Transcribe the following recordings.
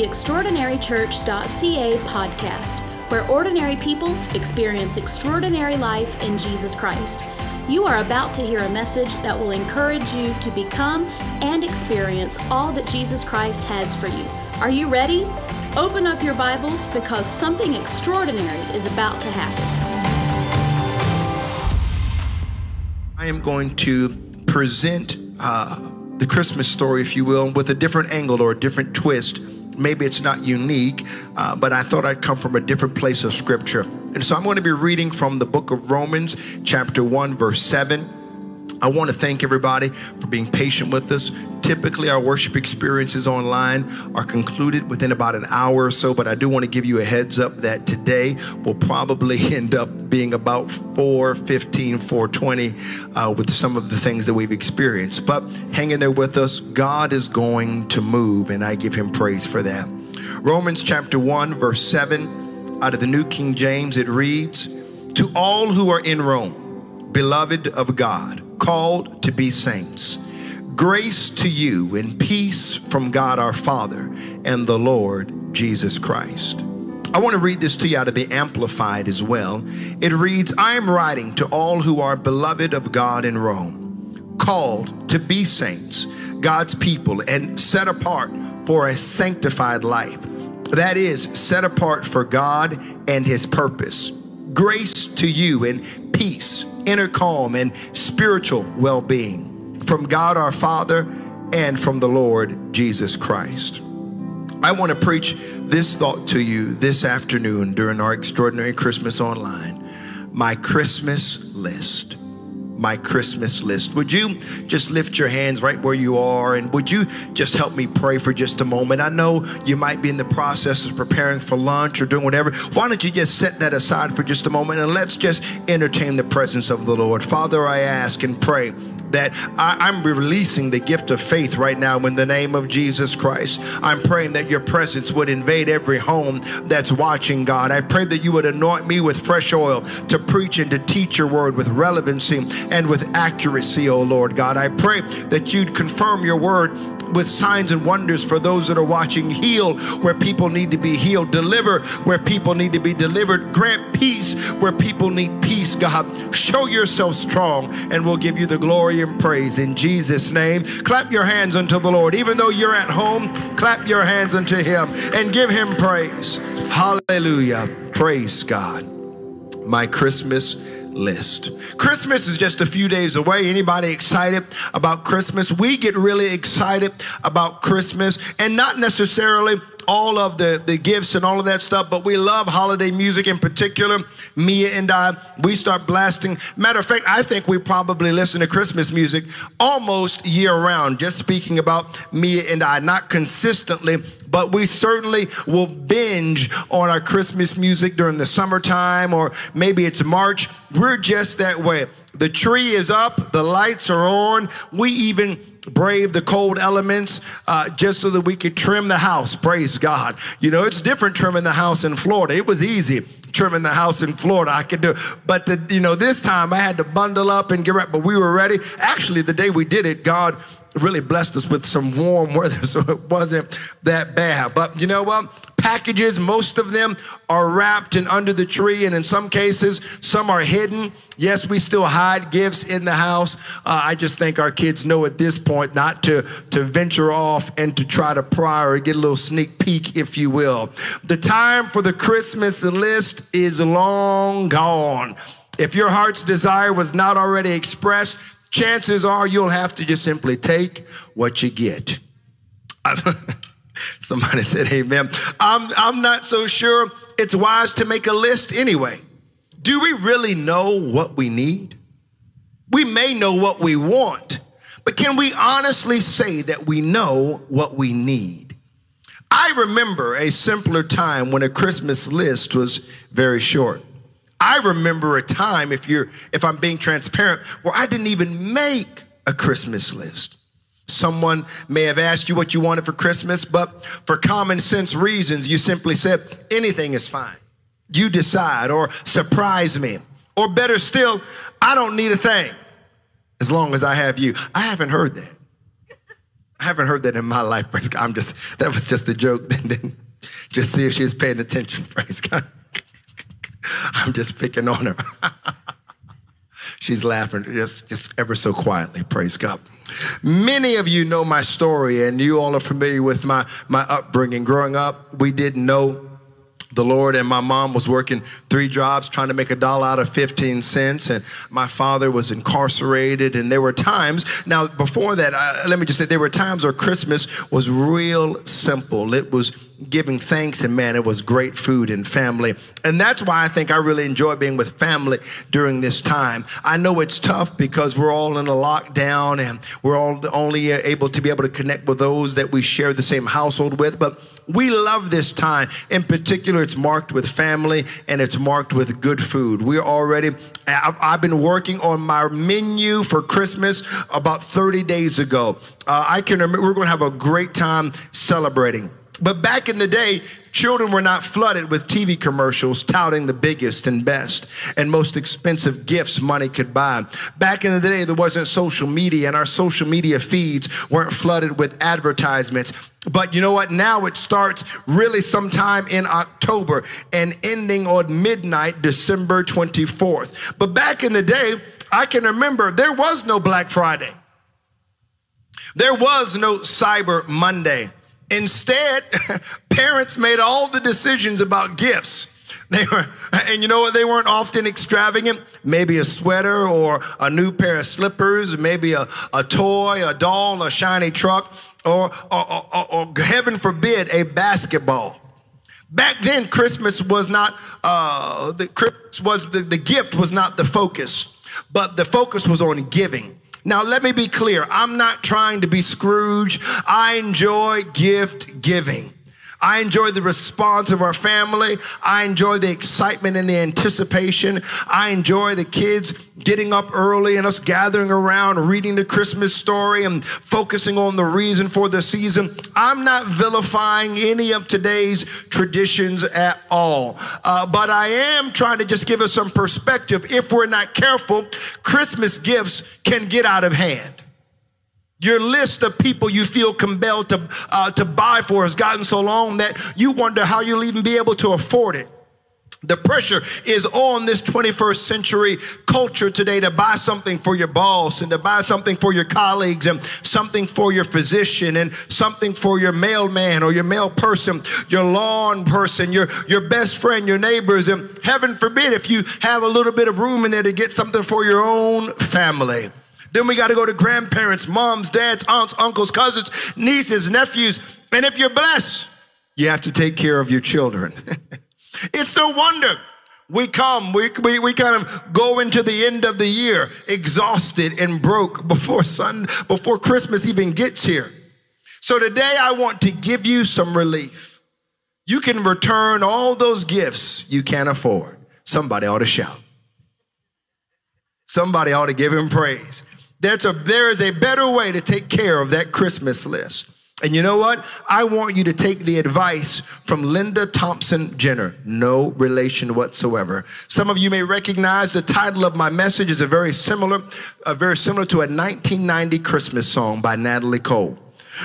the extraordinarychurch.ca podcast, where ordinary people experience extraordinary life in Jesus Christ. You are about to hear a message that will encourage you to become and experience all that Jesus Christ has for you. Are you ready? Open up your Bibles because something extraordinary is about to happen. I am going to present uh, the Christmas story, if you will, with a different angle or a different twist. Maybe it's not unique, uh, but I thought I'd come from a different place of scripture. And so I'm going to be reading from the book of Romans, chapter 1, verse 7. I want to thank everybody for being patient with us. Typically, our worship experiences online are concluded within about an hour or so, but I do want to give you a heads up that today will probably end up being about 415, 420 uh, with some of the things that we've experienced. But hang in there with us. God is going to move, and I give him praise for that. Romans chapter 1, verse 7, out of the New King James, it reads To all who are in Rome, beloved of God, called to be saints. Grace to you and peace from God our Father and the Lord Jesus Christ. I want to read this to you out of the Amplified as well. It reads I am writing to all who are beloved of God in Rome, called to be saints, God's people, and set apart for a sanctified life. That is, set apart for God and His purpose. Grace to you and peace, inner calm, and spiritual well being from God our Father and from the Lord Jesus Christ. I want to preach this thought to you this afternoon during our extraordinary Christmas online. My Christmas list my Christmas list. Would you just lift your hands right where you are and would you just help me pray for just a moment? I know you might be in the process of preparing for lunch or doing whatever. Why don't you just set that aside for just a moment and let's just entertain the presence of the Lord. Father, I ask and pray that I, am releasing the gift of faith right now in the name of Jesus Christ. I'm praying that your presence would invade every home that's watching, God. I pray that you would anoint me with fresh oil to preach and to teach your word with relevancy and with accuracy, oh Lord God. I pray that you'd confirm your word with signs and wonders for those that are watching. Heal where people need to be healed. Deliver where people need to be delivered. Grant peace where people need peace, God. Show yourself strong, and we'll give you the glory and praise in Jesus' name. Clap your hands unto the Lord. Even though you're at home, clap your hands unto Him and give Him praise. Hallelujah. Praise God. My Christmas list. Christmas is just a few days away. Anybody excited about Christmas? We get really excited about Christmas and not necessarily all of the, the gifts and all of that stuff, but we love holiday music in particular. Mia and I, we start blasting. Matter of fact, I think we probably listen to Christmas music almost year round. Just speaking about Mia and I, not consistently, but we certainly will binge on our Christmas music during the summertime or maybe it's March. We're just that way. The tree is up, the lights are on. We even brave the cold elements uh, just so that we could trim the house. Praise God. You know, it's different trimming the house in Florida. It was easy trimming the house in Florida. I could do, but the, you know, this time I had to bundle up and get ready. But we were ready. Actually, the day we did it, God really blessed us with some warm weather, so it wasn't that bad. But you know what? Packages. Most of them are wrapped and under the tree, and in some cases, some are hidden. Yes, we still hide gifts in the house. Uh, I just think our kids know at this point not to, to venture off and to try to pry or get a little sneak peek, if you will. The time for the Christmas list is long gone. If your heart's desire was not already expressed, chances are you'll have to just simply take what you get. Somebody said, Amen. I'm, I'm not so sure it's wise to make a list anyway. Do we really know what we need? We may know what we want, but can we honestly say that we know what we need? I remember a simpler time when a Christmas list was very short. I remember a time, if you're, if I'm being transparent, where I didn't even make a Christmas list. Someone may have asked you what you wanted for Christmas, but for common sense reasons, you simply said, anything is fine. You decide, or surprise me. Or better still, I don't need a thing as long as I have you. I haven't heard that. I haven't heard that in my life, praise God. I'm just, that was just a joke. Just see if she's paying attention, praise God. I'm just picking on her. she's laughing just, just ever so quietly, praise God. Many of you know my story and you all are familiar with my, my upbringing. Growing up, we didn't know the Lord and my mom was working three jobs trying to make a dollar out of 15 cents and my father was incarcerated and there were times now before that uh, let me just say there were times where Christmas was real simple it was giving thanks and man it was great food and family and that's why I think I really enjoy being with family during this time I know it's tough because we're all in a lockdown and we're all only able to be able to connect with those that we share the same household with but we love this time. In particular, it's marked with family and it's marked with good food. We're already, I've, been working on my menu for Christmas about 30 days ago. Uh, I can remember, we're going to have a great time celebrating. But back in the day, children were not flooded with TV commercials touting the biggest and best and most expensive gifts money could buy. Back in the day, there wasn't social media, and our social media feeds weren't flooded with advertisements. But you know what? Now it starts really sometime in October and ending on midnight, December 24th. But back in the day, I can remember there was no Black Friday. There was no Cyber Monday. Instead, parents made all the decisions about gifts. They were, and you know what? They weren't often extravagant. Maybe a sweater or a new pair of slippers, maybe a, a toy, a doll, a shiny truck, or, or, or, or heaven forbid, a basketball. Back then, Christmas was not uh, the Christmas was the, the gift was not the focus, but the focus was on giving. Now, let me be clear. I'm not trying to be Scrooge. I enjoy gift giving. I enjoy the response of our family. I enjoy the excitement and the anticipation. I enjoy the kids getting up early and us gathering around, reading the Christmas story and focusing on the reason for the season. I'm not vilifying any of today's traditions at all. Uh, but I am trying to just give us some perspective. If we're not careful, Christmas gifts can get out of hand. Your list of people you feel compelled to, uh, to buy for has gotten so long that you wonder how you'll even be able to afford it. The pressure is on this 21st century culture today to buy something for your boss and to buy something for your colleagues and something for your physician and something for your mailman or your mail person, your lawn person, your, your best friend, your neighbors. And heaven forbid if you have a little bit of room in there to get something for your own family. Then we got to go to grandparents, moms, dads, aunts, uncles, cousins, nieces, nephews. And if you're blessed, you have to take care of your children. it's no wonder we come, we, we, we kind of go into the end of the year exhausted and broke before sun, before Christmas even gets here. So today I want to give you some relief. You can return all those gifts you can't afford. Somebody ought to shout. Somebody ought to give him praise. That's a, there is a better way to take care of that Christmas list. And you know what? I want you to take the advice from Linda Thompson Jenner. No relation whatsoever. Some of you may recognize the title of my message is a very similar, uh, very similar to a 1990 Christmas song by Natalie Cole.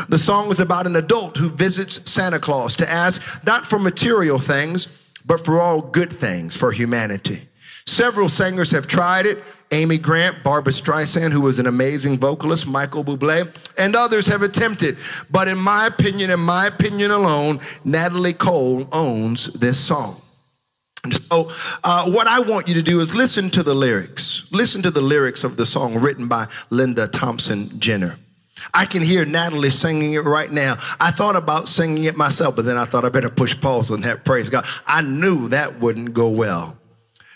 The song is about an adult who visits Santa Claus to ask not for material things, but for all good things for humanity. Several singers have tried it. Amy Grant, Barbra Streisand, who was an amazing vocalist, Michael Bublé, and others have attempted. But in my opinion, in my opinion alone, Natalie Cole owns this song. So, uh, what I want you to do is listen to the lyrics. Listen to the lyrics of the song written by Linda Thompson Jenner. I can hear Natalie singing it right now. I thought about singing it myself, but then I thought I better push pause on that. Praise God. I knew that wouldn't go well.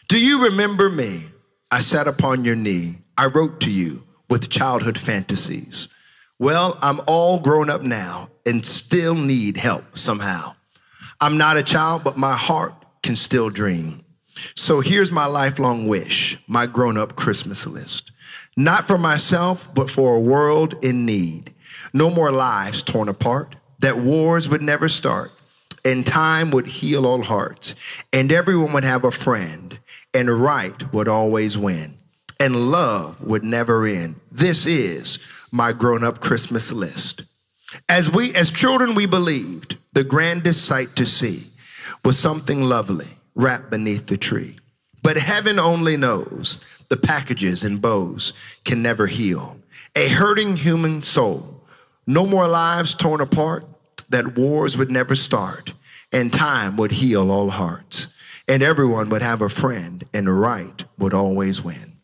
Do you remember me? I sat upon your knee. I wrote to you with childhood fantasies. Well, I'm all grown up now and still need help somehow. I'm not a child, but my heart can still dream. So here's my lifelong wish, my grown up Christmas list. Not for myself, but for a world in need. No more lives torn apart, that wars would never start, and time would heal all hearts, and everyone would have a friend and right would always win, and love would never end. This is my grown up Christmas list. As we, as children, we believed the grandest sight to see was something lovely wrapped beneath the tree. But heaven only knows the packages and bows can never heal. A hurting human soul, no more lives torn apart, that wars would never start, and time would heal all hearts, and everyone would have a friend, and right would always win,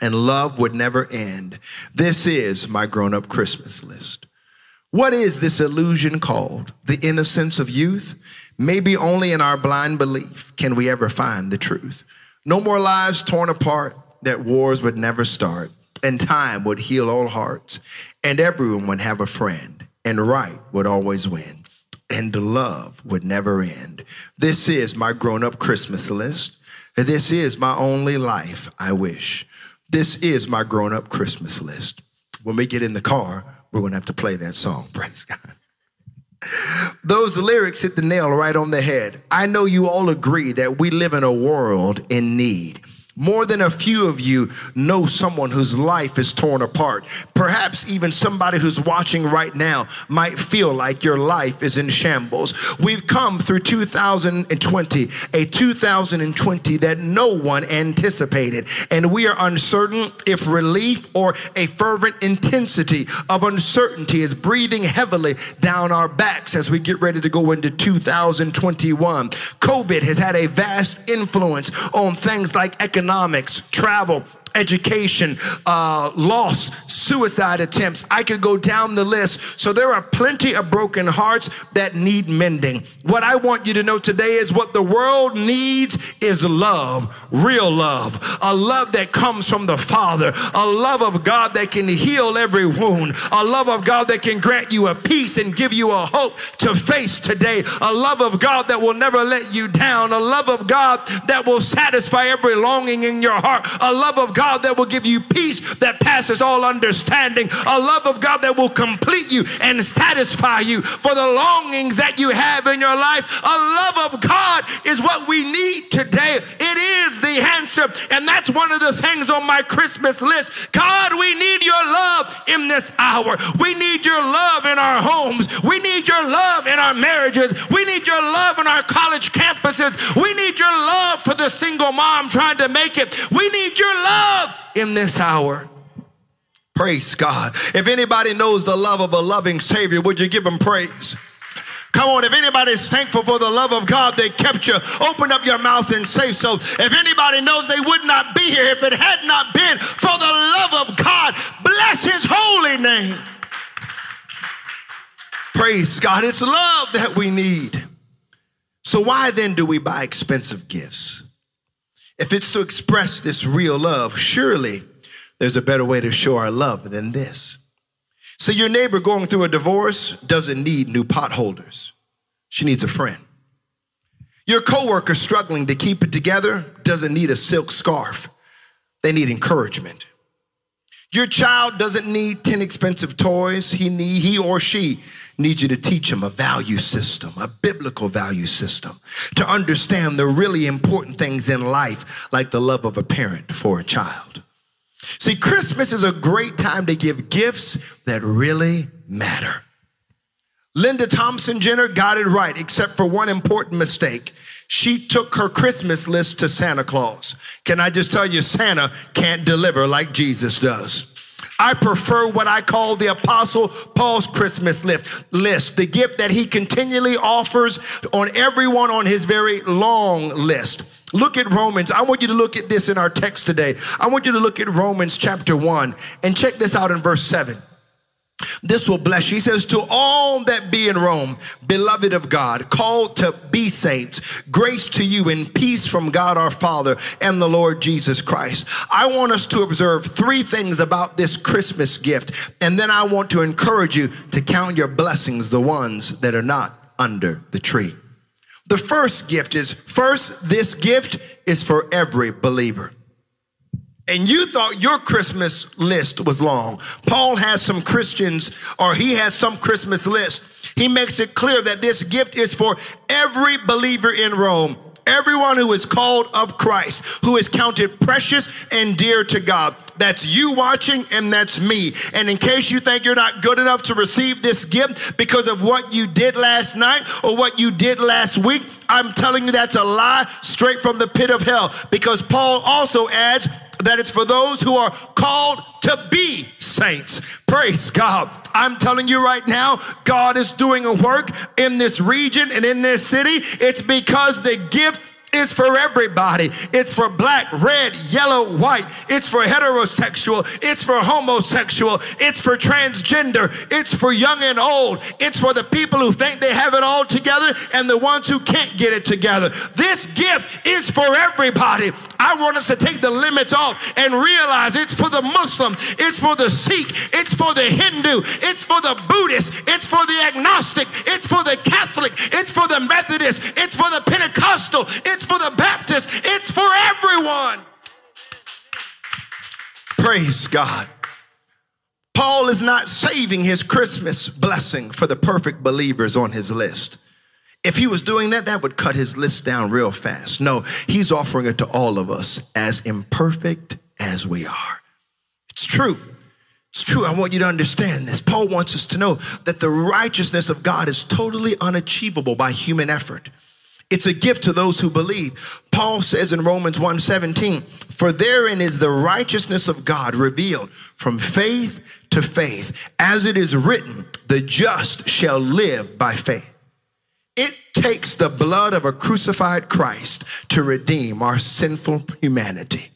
and love would never end. This is my grown up Christmas list. What is this illusion called? The innocence of youth? Maybe only in our blind belief can we ever find the truth. No more lives torn apart, that wars would never start, and time would heal all hearts, and everyone would have a friend, and right would always win, and love would never end. This is my grown up Christmas list. This is my only life, I wish. This is my grown up Christmas list. When we get in the car, we're going to have to play that song. Praise God. Those lyrics hit the nail right on the head. I know you all agree that we live in a world in need. More than a few of you know someone whose life is torn apart. Perhaps even somebody who's watching right now might feel like your life is in shambles. We've come through 2020, a 2020 that no one anticipated, and we are uncertain if relief or a fervent intensity of uncertainty is breathing heavily down our backs as we get ready to go into 2021. COVID has had a vast influence on things like economic economics, travel, education, uh, loss, suicide attempts. I could go down the list. So there are plenty of broken hearts that need mending. What I want you to know today is what the world needs is love, real love, a love that comes from the Father, a love of God that can heal every wound, a love of God that can grant you a peace and give you a hope to face today, a love of God that will never let you down, a love of God that will satisfy every longing in your heart, a love of God God that will give you peace that passes all understanding, a love of God that will complete you and satisfy you for the longings that you have in your life. A love of God is what we need today. It is the answer. And that's one of the things on my Christmas list. God, we need your love in this hour. We need your love in our homes. We need your love in our marriages. We need your love in our college campuses. We need your love for the single mom trying to make it. We need your love in this hour. Praise God. If anybody knows the love of a loving Savior, would you give him praise? Come on, if anybody's thankful for the love of God that kept you, open up your mouth and say so. If anybody knows they would not be here if it had not been for the love of God, bless his holy name. Praise God. It's love that we need. So, why then do we buy expensive gifts? If it's to express this real love, surely there's a better way to show our love than this. So, your neighbor going through a divorce doesn't need new potholders, she needs a friend. Your coworker struggling to keep it together doesn't need a silk scarf, they need encouragement. Your child doesn't need 10 expensive toys. He need, he or she needs you to teach him a value system, a biblical value system, to understand the really important things in life, like the love of a parent for a child. See, Christmas is a great time to give gifts that really matter. Linda Thompson Jenner got it right, except for one important mistake. She took her Christmas list to Santa Claus. Can I just tell you, Santa can't deliver like Jesus does. I prefer what I call the Apostle Paul's Christmas list, the gift that he continually offers on everyone on his very long list. Look at Romans. I want you to look at this in our text today. I want you to look at Romans chapter 1 and check this out in verse 7. This will bless you. He says, To all that be in Rome, beloved of God, called to be saints, grace to you and peace from God our Father and the Lord Jesus Christ. I want us to observe three things about this Christmas gift, and then I want to encourage you to count your blessings, the ones that are not under the tree. The first gift is first, this gift is for every believer and you thought your Christmas list was long. Paul has some Christians, or he has some Christmas list. He makes it clear that this gift is for every believer in Rome. Everyone who is called of Christ, who is counted precious and dear to God. That's you watching, and that's me. And in case you think you're not good enough to receive this gift because of what you did last night or what you did last week, I'm telling you that's a lie straight from the pit of hell. Because Paul also adds that it's for those who are called to be saints. Praise God. I'm telling you right now, God is doing a work in this region and in this city. It's because the gift is for everybody. It's for black, red, yellow, white. It's for heterosexual. It's for homosexual. It's for transgender. It's for young and old. It's for the people who think they have it all together and the ones who can't get it together. This gift is for everybody. I want us to take the limits off and realize it's for the Muslim, it's for the Sikh, it's for the Hindu, it's for the Buddhist, it's for the agnostic, it's for the Catholic, it's for the Methodist, it's for the Pentecostal, it's it's for the Baptist, it's for everyone. Praise God. Paul is not saving his Christmas blessing for the perfect believers on his list. If he was doing that, that would cut his list down real fast. No, he's offering it to all of us as imperfect as we are. It's true. It's true. I want you to understand this. Paul wants us to know that the righteousness of God is totally unachievable by human effort. It's a gift to those who believe. Paul says in Romans 1:17, "For therein is the righteousness of God revealed from faith to faith, as it is written, the just shall live by faith." It takes the blood of a crucified Christ to redeem our sinful humanity.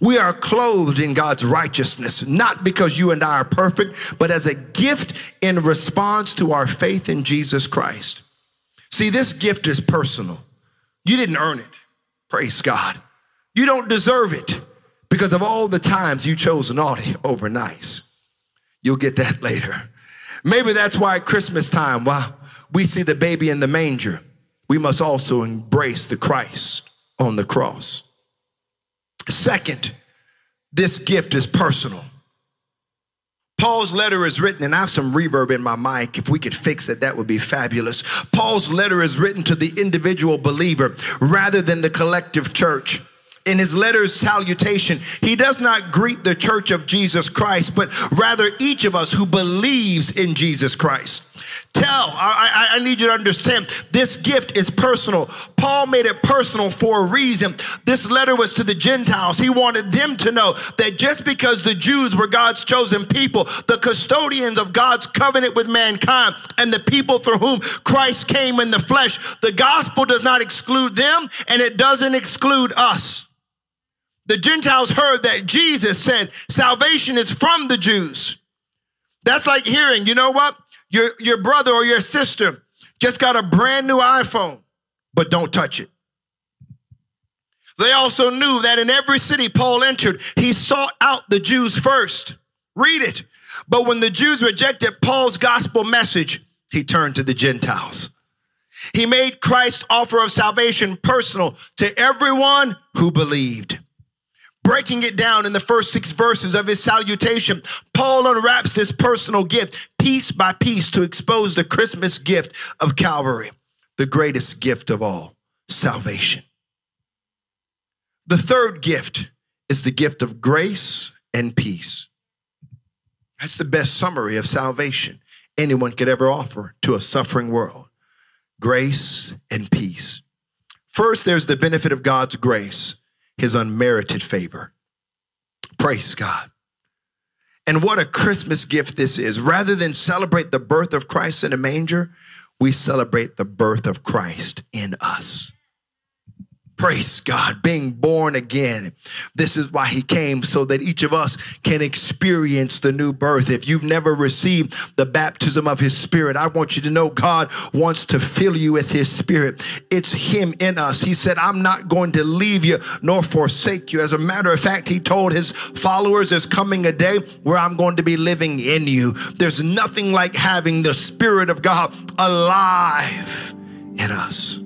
We are clothed in God's righteousness, not because you and I are perfect, but as a gift in response to our faith in Jesus Christ. See, this gift is personal. You didn't earn it. Praise God. You don't deserve it because of all the times you chose naughty over nice. You'll get that later. Maybe that's why at Christmas time, while we see the baby in the manger, we must also embrace the Christ on the cross. Second, this gift is personal. Paul's letter is written, and I have some reverb in my mic. If we could fix it, that would be fabulous. Paul's letter is written to the individual believer rather than the collective church. In his letter's salutation, he does not greet the church of Jesus Christ, but rather each of us who believes in Jesus Christ. Tell, I, I, I, need you to understand, this gift is personal. Paul made it personal for a reason. This letter was to the Gentiles. He wanted them to know that just because the Jews were God's chosen people, the custodians of God's covenant with mankind, and the people through whom Christ came in the flesh, the gospel does not exclude them and it doesn't exclude us. The Gentiles heard that Jesus said salvation is from the Jews. That's like hearing, you know what? Your, your brother or your sister just got a brand new iPhone, but don't touch it. They also knew that in every city Paul entered, he sought out the Jews first. Read it. But when the Jews rejected Paul's gospel message, he turned to the Gentiles. He made Christ's offer of salvation personal to everyone who believed breaking it down in the first six verses of his salutation, Paul unwraps this personal gift piece by piece to expose the Christmas gift of Calvary, the greatest gift of all salvation. The third gift is the gift of grace and peace. That's the best summary of salvation anyone could ever offer to a suffering world grace and peace. First, there's the benefit of God's grace his unmerited favor. Praise God. And what a Christmas gift this is. Rather than celebrate the birth of Christ in a manger, we celebrate the birth of Christ in us. Praise God, being born again. This is why he came, so that each of us can experience the new birth. If you've never received the baptism of his spirit, I want you to know God wants to fill you with his spirit. It's him in us. He said, I'm not going to leave you nor forsake you. As a matter of fact, he told his followers, There's coming a day where I'm going to be living in you. There's nothing like having the spirit of God alive in us.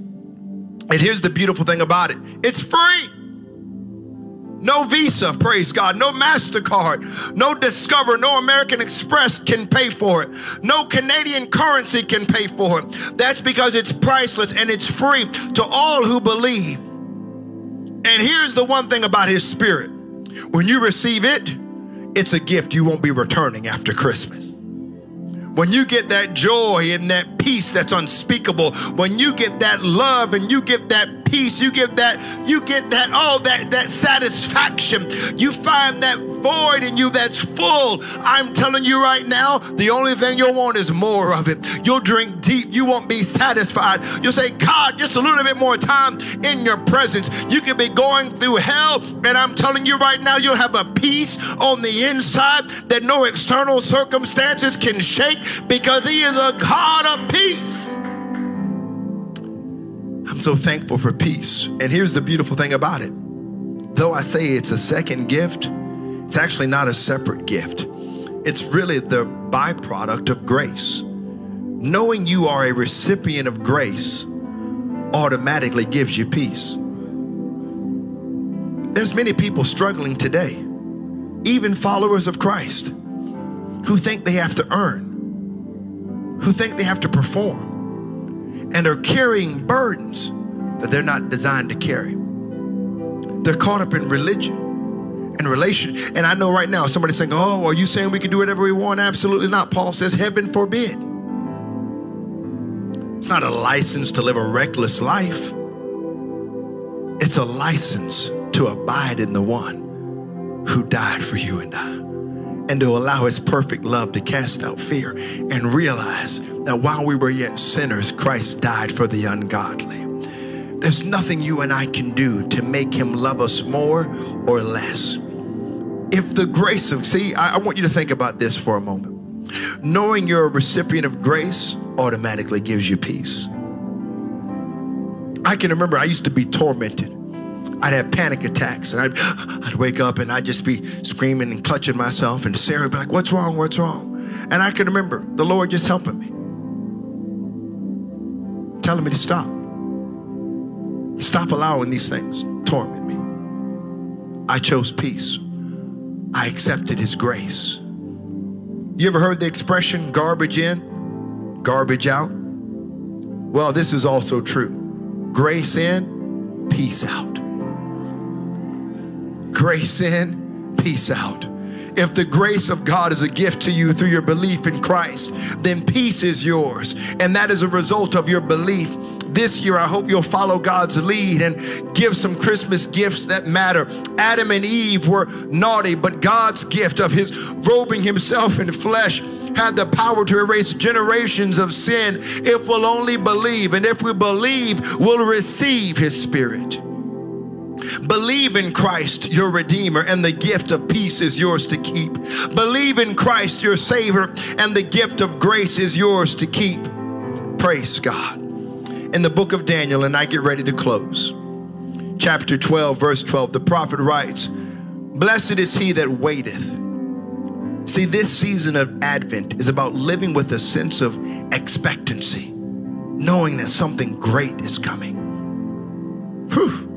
And here's the beautiful thing about it it's free. No Visa, praise God. No MasterCard. No Discover. No American Express can pay for it. No Canadian currency can pay for it. That's because it's priceless and it's free to all who believe. And here's the one thing about His Spirit when you receive it, it's a gift you won't be returning after Christmas. When you get that joy and that peace that's unspeakable, when you get that love and you get that peace, you get that, you get that, oh, that, that satisfaction. You find that void in you that's full. I'm telling you right now, the only thing you'll want is more of it. You'll drink deep. You won't be satisfied. You'll say, God, just a little bit more time in your presence. You could be going through hell, and I'm telling you right now, you'll have a peace on the inside that no external circumstances can shake because He is a God of peace. I'm so thankful for peace. And here's the beautiful thing about it though I say it's a second gift, it's actually not a separate gift. It's really the byproduct of grace. Knowing you are a recipient of grace automatically gives you peace. There's many people struggling today, even followers of Christ, who think they have to earn, who think they have to perform and are carrying burdens that they're not designed to carry. They're caught up in religion and relation. And I know right now somebody's saying, Oh, are you saying we can do whatever we want? Absolutely not. Paul says, Heaven forbid. It's not a license to live a reckless life, it's a license to abide in the one who died for you and I and to allow his perfect love to cast out fear and realize that while we were yet sinners, Christ died for the ungodly. There's nothing you and I can do to make him love us more or less. If the grace of, see, I, I want you to think about this for a moment. Knowing you're a recipient of grace automatically gives you peace. I can remember I used to be tormented I'd have panic attacks and I'd, I'd wake up and I'd just be screaming and clutching myself. And Sarah would be like, What's wrong? What's wrong? And I can remember the Lord just helping me, telling me to stop. Stop allowing these things torment me. I chose peace. I accepted His grace. You ever heard the expression garbage in, garbage out? Well, this is also true. Grace in, peace out grace in, peace out. If the grace of God is a gift to you through your belief in Christ, then peace is yours. And that is a result of your belief. This year, I hope you'll follow God's lead and give some Christmas gifts that matter. Adam and Eve were naughty, but God's gift of His robing Himself in flesh had the power to erase generations of sin if we'll only believe. And if we believe, we'll receive His Spirit. Believe in Christ, your Redeemer, and the gift of peace is yours to keep. Believe in Christ, your Savior, and the gift of grace is yours to keep. Praise God. In the book of Daniel, and I get ready to close, chapter 12, verse 12, the prophet writes, Blessed is he that waiteth. See, this season of Advent is about living with a sense of expectancy, knowing that something great is coming. Whew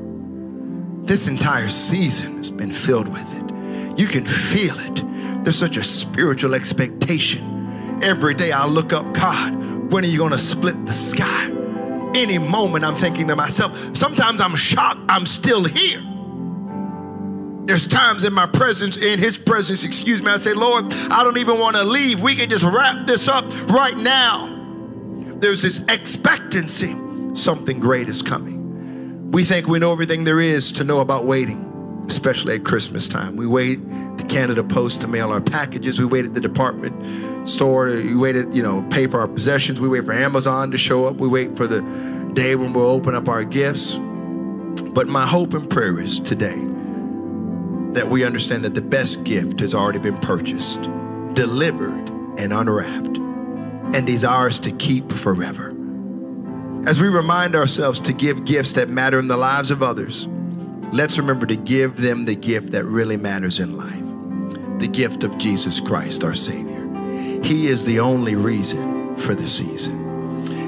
this entire season has been filled with it. You can feel it. There's such a spiritual expectation. Every day I look up, God, when are you going to split the sky? Any moment I'm thinking to myself, sometimes I'm shocked I'm still here. There's times in my presence, in his presence, excuse me, I say, Lord, I don't even want to leave. We can just wrap this up right now. There's this expectancy, something great is coming. We think we know everything there is to know about waiting, especially at Christmas time. We wait the Canada Post to mail our packages. We wait at the department store. We wait at, you know, pay for our possessions. We wait for Amazon to show up. We wait for the day when we'll open up our gifts. But my hope and prayer is today that we understand that the best gift has already been purchased, delivered, and unwrapped, and is ours to keep forever. As we remind ourselves to give gifts that matter in the lives of others, let's remember to give them the gift that really matters in life the gift of Jesus Christ, our Savior. He is the only reason for the season.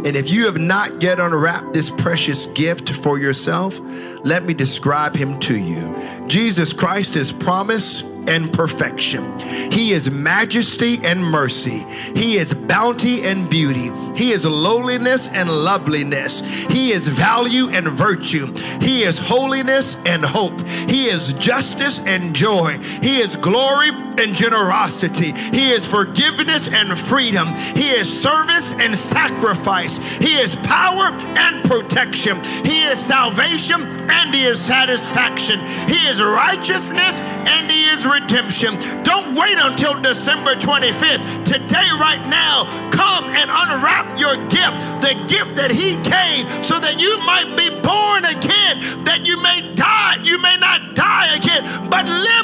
And if you have not yet unwrapped this precious gift for yourself, let me describe him to you. Jesus Christ is promise and perfection. He is majesty and mercy. He is bounty and beauty. He is lowliness and loveliness. He is value and virtue. He is holiness and hope. He is justice and joy. He is glory and generosity. He is forgiveness and freedom. He is service and sacrifice. He is power and protection. He is salvation and he is satisfaction. He is righteousness and he is redemption. Don't wait until December 25th. Today, right now, come and unwrap your gift, the gift that he came so that you might be born again, that you may die. You may not die again, but live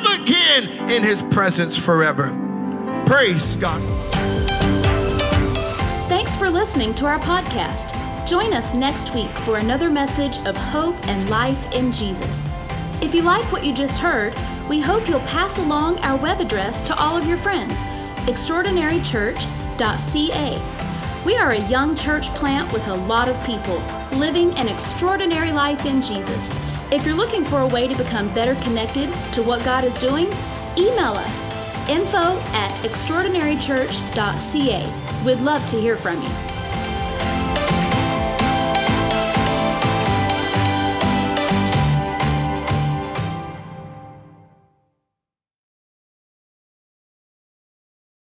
in his presence forever. Praise God. Thanks for listening to our podcast. Join us next week for another message of hope and life in Jesus. If you like what you just heard, we hope you'll pass along our web address to all of your friends extraordinarychurch.ca. We are a young church plant with a lot of people living an extraordinary life in Jesus. If you're looking for a way to become better connected to what God is doing, email us info at extraordinarychurch.ca. We'd love to hear from you.